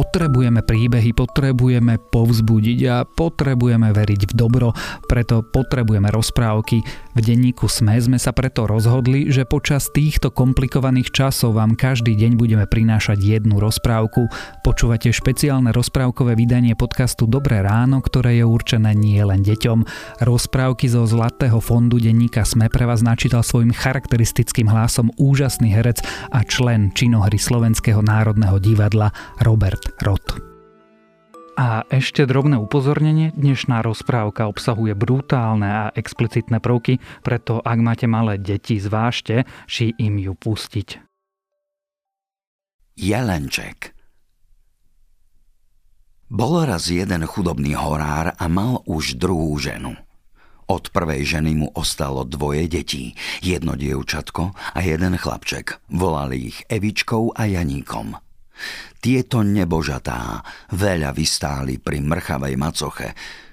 Potrebujeme príbehy, potrebujeme povzbudiť a potrebujeme veriť v dobro, preto potrebujeme rozprávky. V denníku SME sme sa preto rozhodli, že počas týchto komplikovaných časov vám každý deň budeme prinášať jednu rozprávku. Počúvate špeciálne rozprávkové vydanie podcastu Dobré ráno, ktoré je určené nie len deťom. Rozprávky zo Zlatého fondu denníka SME pre vás načítal svojim charakteristickým hlasom úžasný herec a člen činohry Slovenského národného divadla Robert Roth. A ešte drobné upozornenie, dnešná rozprávka obsahuje brutálne a explicitné prvky, preto ak máte malé deti, zvážte, či im ju pustiť. Jelenček Bol raz jeden chudobný horár a mal už druhú ženu. Od prvej ženy mu ostalo dvoje detí, jedno dievčatko a jeden chlapček. Volali ich Evičkou a Janíkom. Tieto nebožatá veľa vystáli pri mrchavej macoche.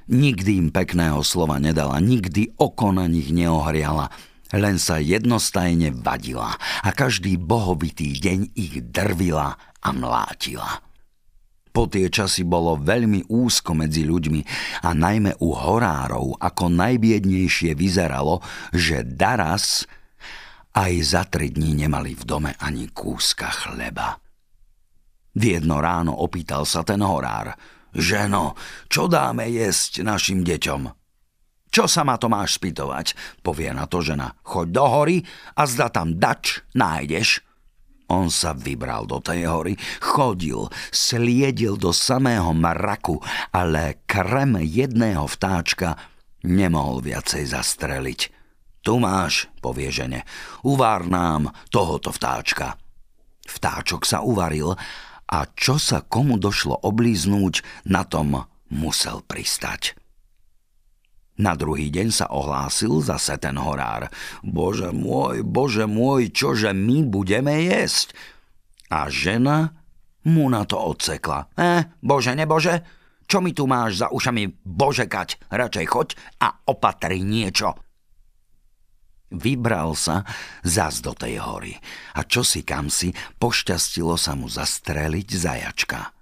Nikdy im pekného slova nedala, nikdy oko na nich neohriala, len sa jednostajne vadila a každý bohovitý deň ich drvila a mlátila. Po tie časy bolo veľmi úzko medzi ľuďmi a najmä u horárov ako najbiednejšie vyzeralo, že daraz aj za tri dní nemali v dome ani kúska chleba. V jedno ráno opýtal sa ten horár. Ženo, čo dáme jesť našim deťom? Čo sa ma to máš spýtovať? Povie na to žena. Choď do hory a zda tam dač nájdeš. On sa vybral do tej hory, chodil, sliedil do samého mraku, ale krem jedného vtáčka nemohol viacej zastreliť. Tu máš, povie žene, uvár nám tohoto vtáčka. Vtáčok sa uvaril a čo sa komu došlo oblíznúť, na tom musel pristať. Na druhý deň sa ohlásil zase ten horár. Bože môj, bože môj, čože my budeme jesť? A žena mu na to odsekla. Eh, bože, nebože, čo mi tu máš za ušami božekať? Radšej choď a opatri niečo. Vybral sa zas do tej hory a čo si kam si, pošťastilo sa mu zastreliť zajačka.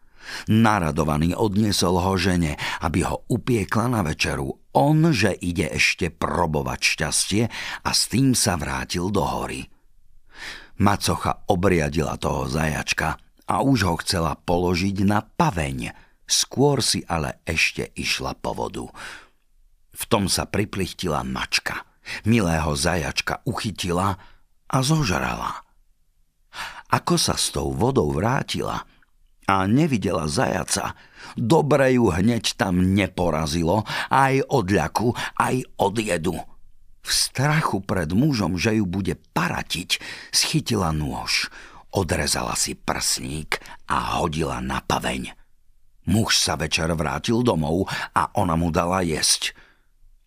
Naradovaný odniesol ho žene, aby ho upiekla na večeru. On, že ide ešte probovať šťastie a s tým sa vrátil do hory. Macocha obriadila toho zajačka a už ho chcela položiť na paveň, skôr si ale ešte išla po vodu. V tom sa priplichtila mačka – milého zajačka uchytila a zožrala. Ako sa s tou vodou vrátila a nevidela zajaca, dobre ju hneď tam neporazilo, aj od ľaku, aj od jedu. V strachu pred mužom, že ju bude paratiť, schytila nôž, odrezala si prsník a hodila na paveň. Muž sa večer vrátil domov a ona mu dala jesť.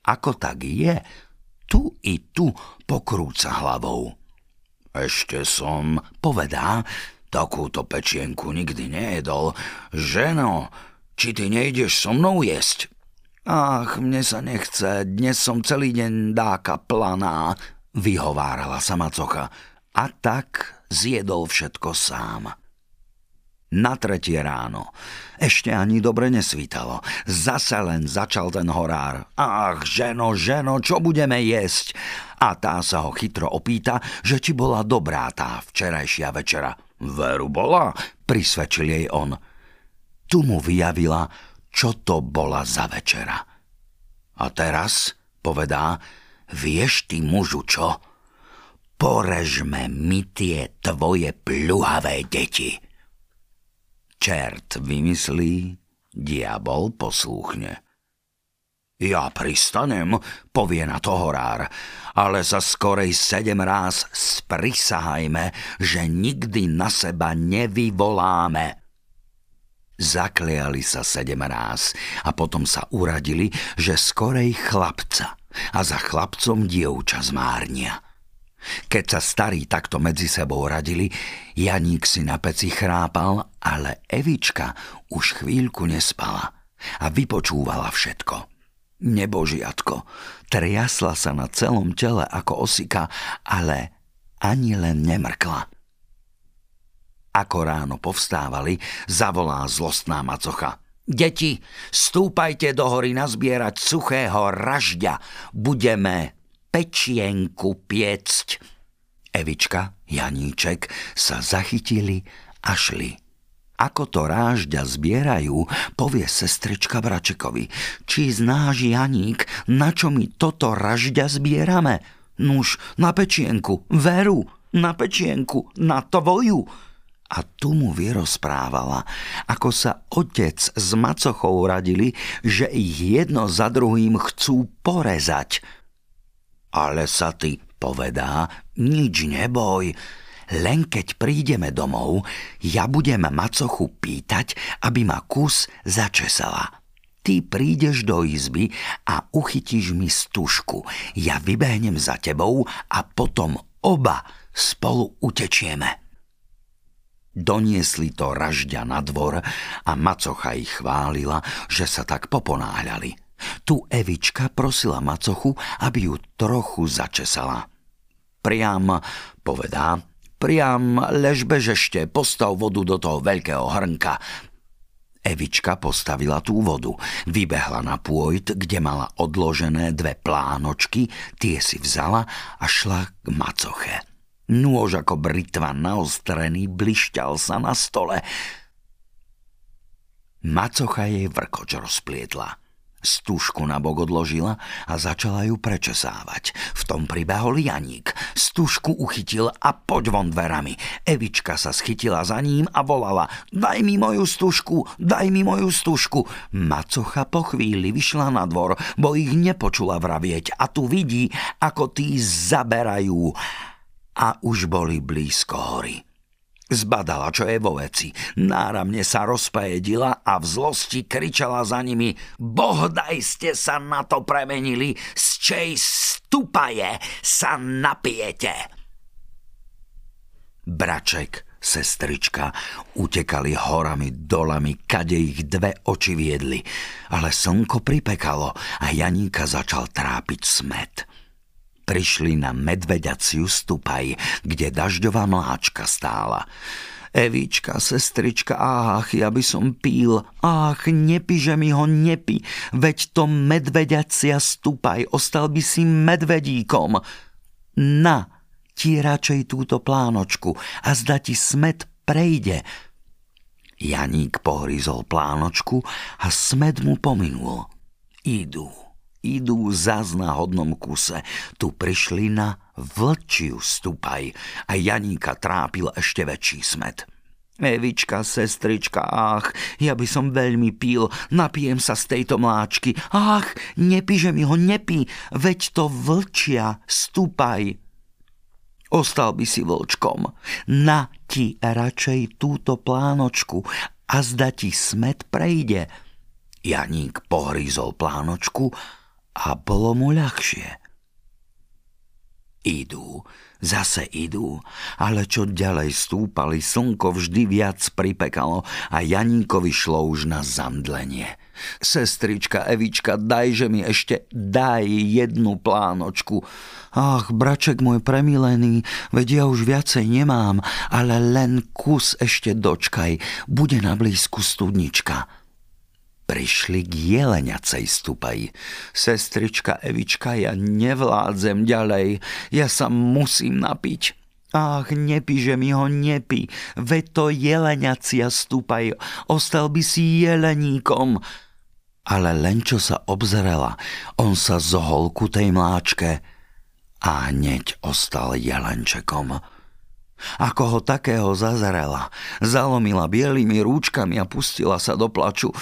Ako tak je, tu i tu pokrúca hlavou. Ešte som, povedá, takúto pečienku nikdy nejedol. Ženo, či ty nejdeš so mnou jesť? Ach, mne sa nechce, dnes som celý deň dáka planá, vyhovárala sa macocha. A tak zjedol všetko sám. Na tretie ráno. Ešte ani dobre nesvítalo. Zase len začal ten horár. Ach, ženo, ženo, čo budeme jesť? A tá sa ho chytro opýta, že či bola dobrá tá včerajšia večera. Veru bola, prisvedčil jej on. Tu mu vyjavila, čo to bola za večera. A teraz, povedá, vieš ty mužu čo? Porežme mi tie tvoje pľuhavé deti. Čert vymyslí, diabol poslúchne. Ja pristanem, povie na to horár, ale sa skorej sedem ráz sprisahajme, že nikdy na seba nevyvoláme. Zakliali sa sedem ráz a potom sa uradili, že skorej chlapca a za chlapcom dievča zmárnia. Keď sa starí takto medzi sebou radili, Janík si na peci chrápal, ale Evička už chvíľku nespala a vypočúvala všetko. Nebožiatko, triasla sa na celom tele ako osika, ale ani len nemrkla. Ako ráno povstávali, zavolá zlostná macocha. Deti, stúpajte do hory nazbierať suchého ražďa. Budeme pečienku piecť. Evička, Janíček sa zachytili a šli. Ako to rážďa zbierajú, povie sestrička Bračekovi. Či znáš Janík, na čo my toto ražďa zbierame? Nuž, na pečienku, veru, na pečienku, na tvoju. A tu mu vyrozprávala, ako sa otec s macochou radili, že ich jedno za druhým chcú porezať. Ale sa ty povedá, nič neboj, len keď prídeme domov, ja budem macochu pýtať, aby ma kus začesala. Ty prídeš do izby a uchytíš mi stužku. Ja vybehnem za tebou a potom oba spolu utečieme. Doniesli to ražďa na dvor a macocha ich chválila, že sa tak poponáhľali. Tu Evička prosila macochu, aby ju trochu začesala. Priam, povedá, Priam lež bežešte, postav vodu do toho veľkého hrnka. Evička postavila tú vodu, vybehla na pôjt, kde mala odložené dve plánočky, tie si vzala a šla k macoche. Nôž ako britva naostrený blišťal sa na stole. Macocha jej vrkoč rozplietla. Stúžku na bok odložila a začala ju prečesávať. V tom pribehol Janík. Stúžku uchytil a poď von dverami. Evička sa schytila za ním a volala Daj mi moju stúžku, daj mi moju stúžku. Macocha po chvíli vyšla na dvor, bo ich nepočula vravieť a tu vidí, ako tí zaberajú. A už boli blízko hory. Zbadala, čo je vo veci. Náramne sa rozpajedila a v zlosti kričala za nimi Bohdaj ste sa na to premenili, z čej stupaje sa napijete. Braček, sestrička, utekali horami, dolami, kade ich dve oči viedli. Ale slnko pripekalo a Janíka začal trápiť smet. Prišli na medveďaciu stupaj, kde dažďová mláčka stála. Evička, sestrička, ach, ja by som píl, ach, nepi, že mi ho nepi, veď to medveďacia stupaj, ostal by si medvedíkom. Na, ti radšej túto plánočku a zda ti smet prejde. Janík pohryzol plánočku a smet mu pominul. Idú idú zas na hodnom kuse. Tu prišli na vlčiu stupaj a Janíka trápil ešte väčší smet. Evička, sestrička, ach, ja by som veľmi pil, napijem sa z tejto mláčky. Ach, nepí, že mi ho nepí, veď to vlčia, stúpaj. Ostal by si vlčkom. Na ti radšej túto plánočku a zda ti smet prejde. Janík pohrízol plánočku a bolo mu ľahšie. Idú, zase idú, ale čo ďalej stúpali, slnko vždy viac pripekalo a Janíkovi šlo už na zamdlenie. Sestrička Evička, dajže mi ešte, daj jednu plánočku. Ach, braček môj premilený, veď ja už viacej nemám, ale len kus ešte dočkaj, bude na blízku studnička prišli k jeleniacej stupaji. Sestrička Evička, ja nevládzem ďalej, ja sa musím napiť. Ach, nepi, že mi ho nepi, veď to jeleniacia stupaj, ostal by si jeleníkom. Ale len čo sa obzrela, on sa zohol ku tej mláčke a hneď ostal jelenčekom. Ako ho takého zazrela, zalomila bielými rúčkami a pustila sa do plaču.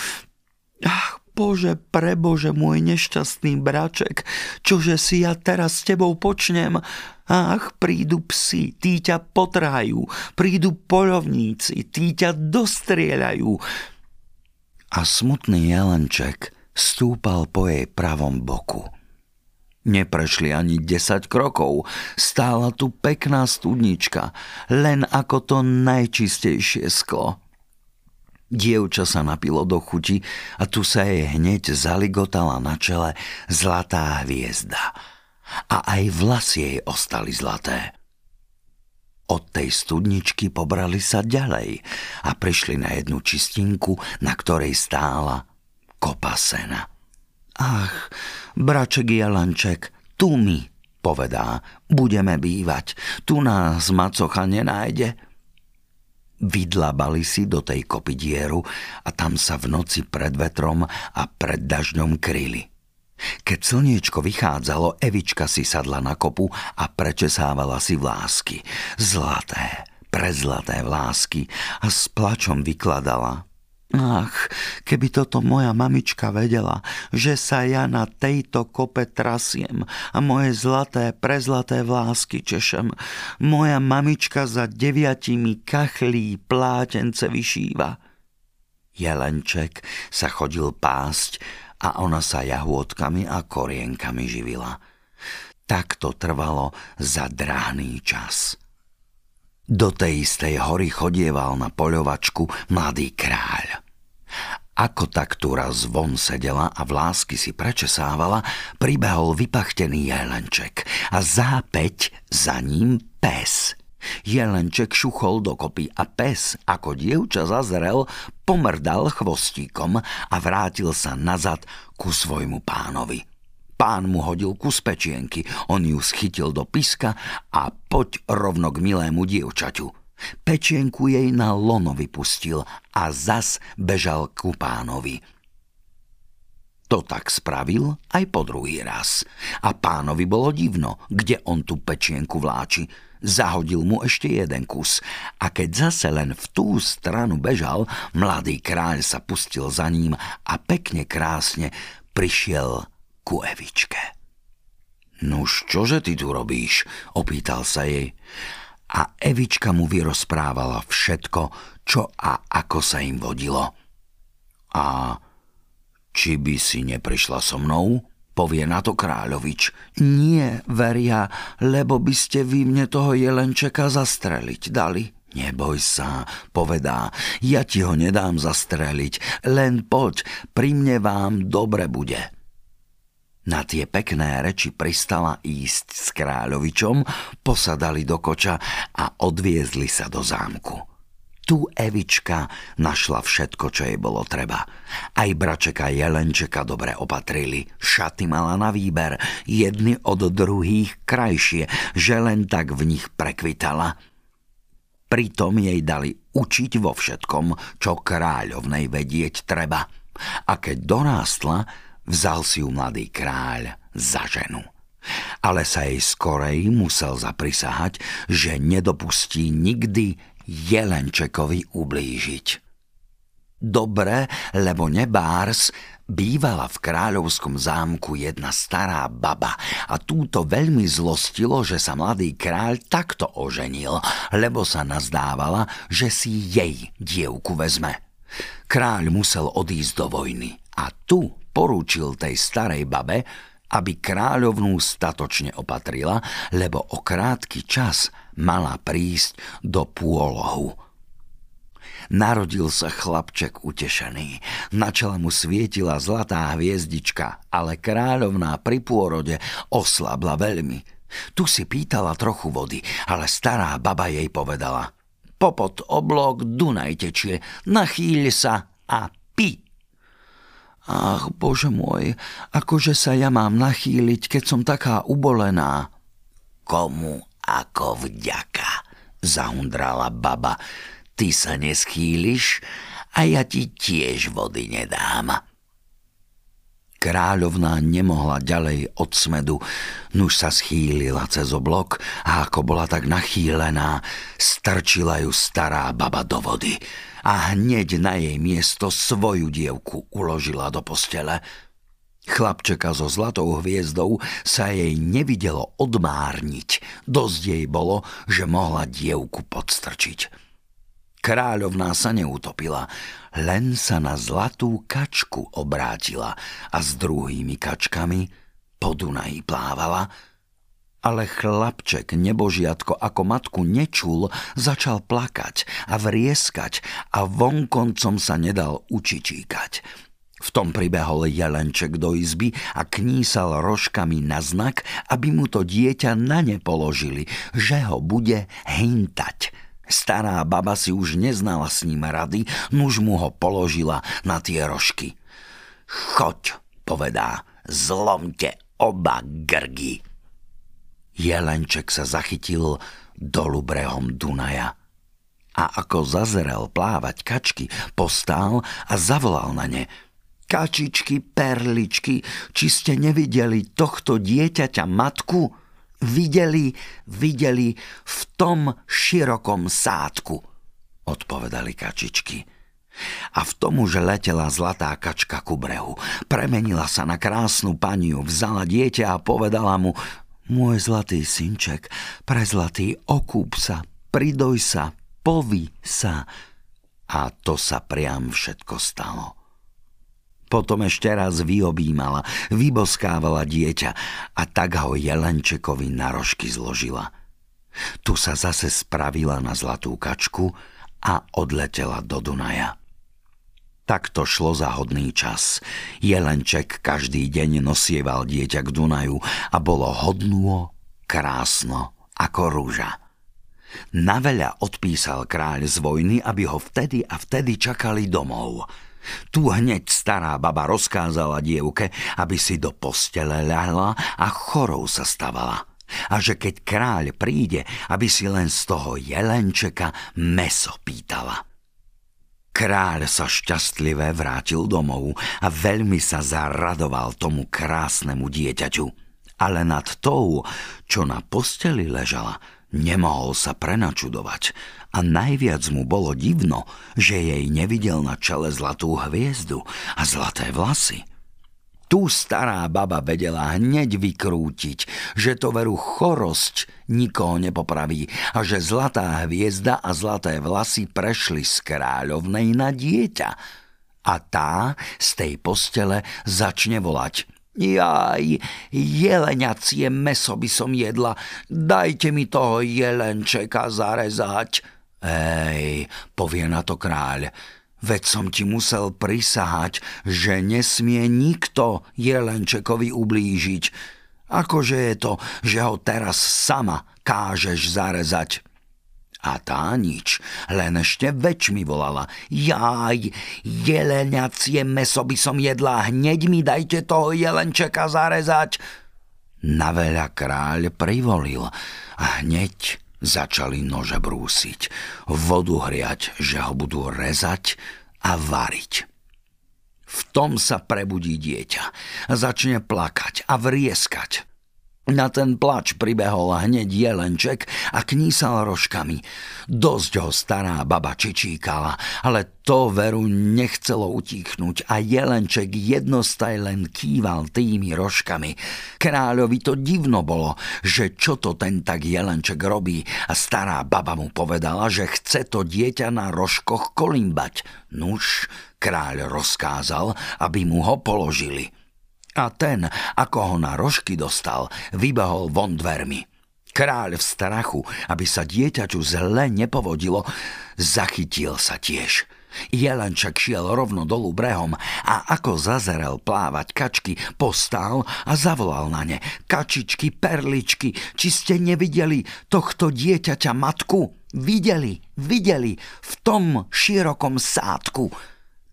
Ach, Bože, prebože, môj nešťastný braček, čože si ja teraz s tebou počnem? Ach, prídu psi, tí ťa potrhajú, prídu polovníci, tí ťa dostrieľajú. A smutný jelenček stúpal po jej pravom boku. Neprešli ani 10 krokov, stála tu pekná studnička, len ako to najčistejšie sklo. Dievča sa napilo do chuti a tu sa jej hneď zaligotala na čele zlatá hviezda. A aj vlasy jej ostali zlaté. Od tej studničky pobrali sa ďalej a prišli na jednu čistinku, na ktorej stála kopa sena. Ach, braček Jalanček, tu mi, povedá, budeme bývať, tu nás macocha nenájde. Vydlabali si do tej kopy dieru a tam sa v noci pred vetrom a pred dažďom kryli. Keď slniečko vychádzalo, Evička si sadla na kopu a prečesávala si vlásky. Zlaté, prezlaté vlásky a s plačom vykladala. Ach, keby toto moja mamička vedela, že sa ja na tejto kope trasiem a moje zlaté, prezlaté vlásky češem. Moja mamička za deviatimi kachlí plátence vyšíva. Jelenček sa chodil pásť a ona sa jahôdkami a korienkami živila. Tak to trvalo za dráhný čas. Do tej istej hory chodieval na poľovačku mladý kráľ. Ako tak tu raz von sedela a v lásky si prečesávala, pribehol vypachtený jelenček a zápäť za ním pes. Jelenček šuchol dokopy a pes, ako dievča zazrel, pomrdal chvostíkom a vrátil sa nazad ku svojmu pánovi. Pán mu hodil kus pečienky, on ju schytil do piska a poď rovno k milému dievčaťu. Pečienku jej na lono vypustil a zas bežal ku pánovi. To tak spravil aj po druhý raz. A pánovi bolo divno, kde on tú pečienku vláči. Zahodil mu ešte jeden kus. A keď zase len v tú stranu bežal, mladý kráľ sa pustil za ním a pekne krásne prišiel ku Evičke. Nuž, čože ty tu robíš? Opýtal sa jej. A Evička mu vyrozprávala všetko, čo a ako sa im vodilo. A či by si neprišla so mnou? Povie na to kráľovič. Nie, veria, lebo by ste vy mne toho jelenčeka zastreliť dali. Neboj sa, povedá, ja ti ho nedám zastreliť, len poď, pri mne vám dobre bude. Na tie pekné reči pristala ísť s kráľovičom, posadali do koča a odviezli sa do zámku. Tu Evička našla všetko, čo jej bolo treba. Aj bračeka Jelenčeka dobre opatrili. Šaty mala na výber, jedny od druhých krajšie, že len tak v nich prekvitala. Pritom jej dali učiť vo všetkom, čo kráľovnej vedieť treba. A keď dorástla, Vzal si ju mladý kráľ za ženu. Ale sa jej skorej musel zaprisahať, že nedopustí nikdy Jelenčekovi ublížiť. Dobre, lebo nebárs bývala v kráľovskom zámku jedna stará baba a túto veľmi zlostilo, že sa mladý kráľ takto oženil, lebo sa nazdávala, že si jej dievku vezme. Kráľ musel odísť do vojny a tu porúčil tej starej babe, aby kráľovnú statočne opatrila, lebo o krátky čas mala prísť do pôlohu. Narodil sa chlapček utešený. Na čele mu svietila zlatá hviezdička, ale kráľovná pri pôrode oslabla veľmi. Tu si pýtala trochu vody, ale stará baba jej povedala. Popod oblok Dunaj tečie, nachýľ sa a pi. Ach, bože môj, akože sa ja mám nachýliť, keď som taká ubolená. Komu ako vďaka, zahundrala baba. Ty sa neschýliš a ja ti tiež vody nedám. Kráľovná nemohla ďalej od smedu, nuž sa schýlila cez oblok a ako bola tak nachýlená, strčila ju stará baba do vody a hneď na jej miesto svoju dievku uložila do postele. Chlapčeka so zlatou hviezdou sa jej nevidelo odmárniť. Dosť jej bolo, že mohla dievku podstrčiť. Kráľovná sa neutopila, len sa na zlatú kačku obrátila a s druhými kačkami po Dunaji plávala, ale chlapček nebožiatko ako matku nečul, začal plakať a vrieskať a vonkoncom sa nedal učičíkať. V tom pribehol jelenček do izby a knísal rožkami na znak, aby mu to dieťa na ne položili, že ho bude hintať. Stará baba si už neznala s ním rady, nuž mu ho položila na tie rožky. Choď, povedá, zlomte oba grgy. Jelenček sa zachytil dolu brehom Dunaja. A ako zazrel plávať kačky, postál a zavolal na ne – Kačičky, perličky, či ste nevideli tohto dieťaťa matku? Videli, videli v tom širokom sádku, odpovedali kačičky. A v tom už letela zlatá kačka ku brehu. Premenila sa na krásnu paniu, vzala dieťa a povedala mu Môj zlatý synček, prezlatý, okúp sa, pridoj sa, povi sa. A to sa priam všetko stalo. Potom ešte raz vyobímala, vyboskávala dieťa a tak ho jelenčekovi na rožky zložila. Tu sa zase spravila na zlatú kačku a odletela do Dunaja. Takto šlo za hodný čas. Jelenček každý deň nosieval dieťa k Dunaju a bolo hodnúo, krásno ako rúža. Naveľa odpísal kráľ z vojny, aby ho vtedy a vtedy čakali domov – tu hneď stará baba rozkázala dievke, aby si do postele ľahla a chorou sa stavala. A že keď kráľ príde, aby si len z toho jelenčeka meso pýtala. Kráľ sa šťastlivé vrátil domov a veľmi sa zaradoval tomu krásnemu dieťaťu. Ale nad tou, čo na posteli ležala, nemohol sa prenačudovať a najviac mu bolo divno, že jej nevidel na čele zlatú hviezdu a zlaté vlasy. Tu stará baba vedela hneď vykrútiť, že to veru chorosť nikoho nepopraví a že zlatá hviezda a zlaté vlasy prešli z kráľovnej na dieťa. A tá z tej postele začne volať – Jaj, jeleniacie meso by som jedla, dajte mi toho jelenčeka zarezať. Ej, povie na to kráľ, veď som ti musel prisahať, že nesmie nikto Jelenčekovi ublížiť. Akože je to, že ho teraz sama kážeš zarezať? A tá nič, len ešte väčšmi volala. Jaj, jeleniacie meso by som jedla, hneď mi dajte toho jelenčeka zarezať. Na veľa kráľ privolil a hneď Začali nože brúsiť, vodu hriať, že ho budú rezať a variť. V tom sa prebudí dieťa, začne plakať a vrieskať. Na ten plač pribehol hneď jelenček a knísal rožkami. Dosť ho stará baba čičíkala, ale to veru nechcelo utíchnuť a jelenček jednostaj len kýval tými rožkami. Kráľovi to divno bolo, že čo to ten tak jelenček robí a stará baba mu povedala, že chce to dieťa na rožkoch kolimbať. Nuž, kráľ rozkázal, aby mu ho položili. A ten, ako ho na rožky dostal, vybehol von dvermi. Kráľ v strachu, aby sa dieťaču zle nepovodilo, zachytil sa tiež. Jelenčak šiel rovno dolu brehom a ako zazerel plávať kačky, postál a zavolal na ne. Kačičky, perličky, či ste nevideli tohto dieťaťa matku? Videli, videli, v tom širokom sádku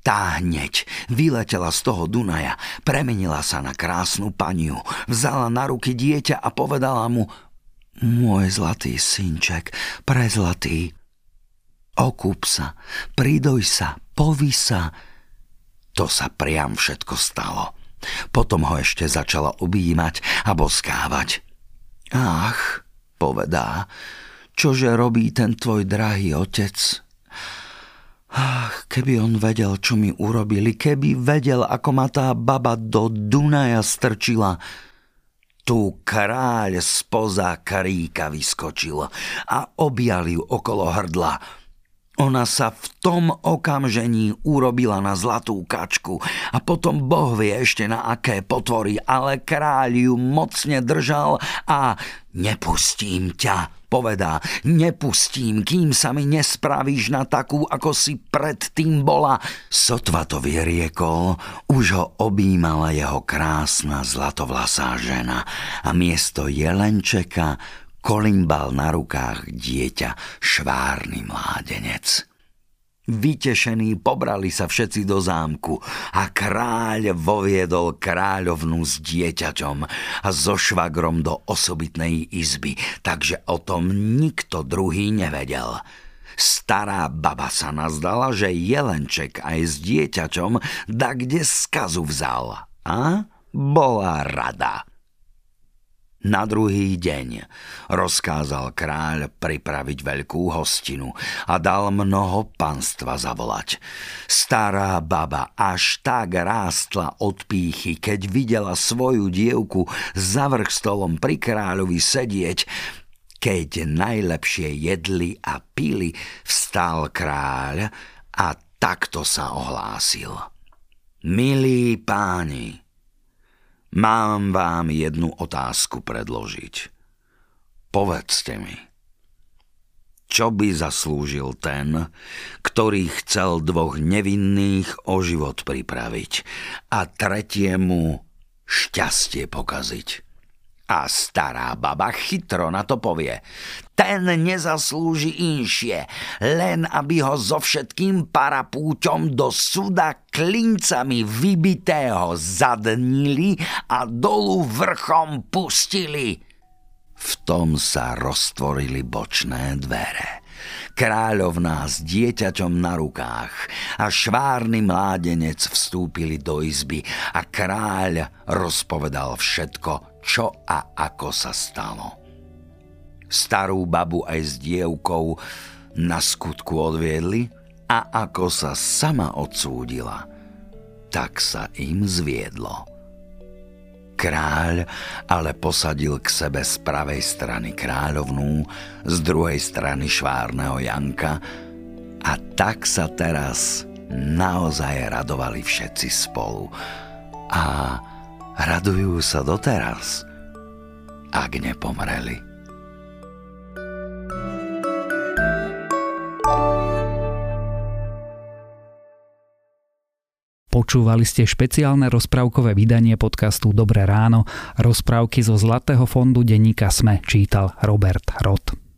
tá hneď vyletela z toho Dunaja, premenila sa na krásnu paniu, vzala na ruky dieťa a povedala mu Môj zlatý synček, prezlatý, okúp sa, pridoj sa, povi sa. To sa priam všetko stalo. Potom ho ešte začala objímať a boskávať. Ach, povedá, čože robí ten tvoj drahý otec? Ach, keby on vedel, čo mi urobili, keby vedel, ako ma tá baba do Dunaja strčila. Tu kráľ spoza karíka vyskočil a objal ju okolo hrdla. Ona sa v tom okamžení urobila na zlatú kačku. A potom Boh vie ešte na aké potvory, ale kráľ ju mocne držal a nepustím ťa, povedá, nepustím, kým sa mi nespravíš na takú, ako si predtým bola. Sotva to vyriekol, už ho objímala jeho krásna zlatovlasá žena. A miesto jelenčeka kolimbal na rukách dieťa, švárny mládenec. Vytešení pobrali sa všetci do zámku a kráľ voviedol kráľovnú s dieťaťom a so švagrom do osobitnej izby, takže o tom nikto druhý nevedel. Stará baba sa nazdala, že jelenček aj s dieťaťom da kde skazu vzal. A bola rada. Na druhý deň rozkázal kráľ pripraviť veľkú hostinu a dal mnoho panstva zavolať. Stará baba až tak rástla od pýchy, keď videla svoju dievku za vrch stolom pri kráľovi sedieť, keď najlepšie jedli a pili, vstal kráľ a takto sa ohlásil. Milí páni, Mám vám jednu otázku predložiť. Povedzte mi, čo by zaslúžil ten, ktorý chcel dvoch nevinných o život pripraviť a tretiemu šťastie pokaziť? A stará baba chytro na to povie. Ten nezaslúži inšie, len aby ho so všetkým parapúťom do suda klincami vybitého zadnili a dolu vrchom pustili. V tom sa roztvorili bočné dvere kráľovná s dieťaťom na rukách a švárny mládenec vstúpili do izby a kráľ rozpovedal všetko, čo a ako sa stalo. Starú babu aj s dievkou na skutku odviedli a ako sa sama odsúdila, tak sa im zviedlo. Kráľ ale posadil k sebe z pravej strany kráľovnú, z druhej strany švárneho Janka a tak sa teraz naozaj radovali všetci spolu. A radujú sa doteraz, ak nepomreli. Počúvali ste špeciálne rozprávkové vydanie podcastu Dobré ráno. Rozprávky zo Zlatého fondu denníka Sme čítal Robert Rod.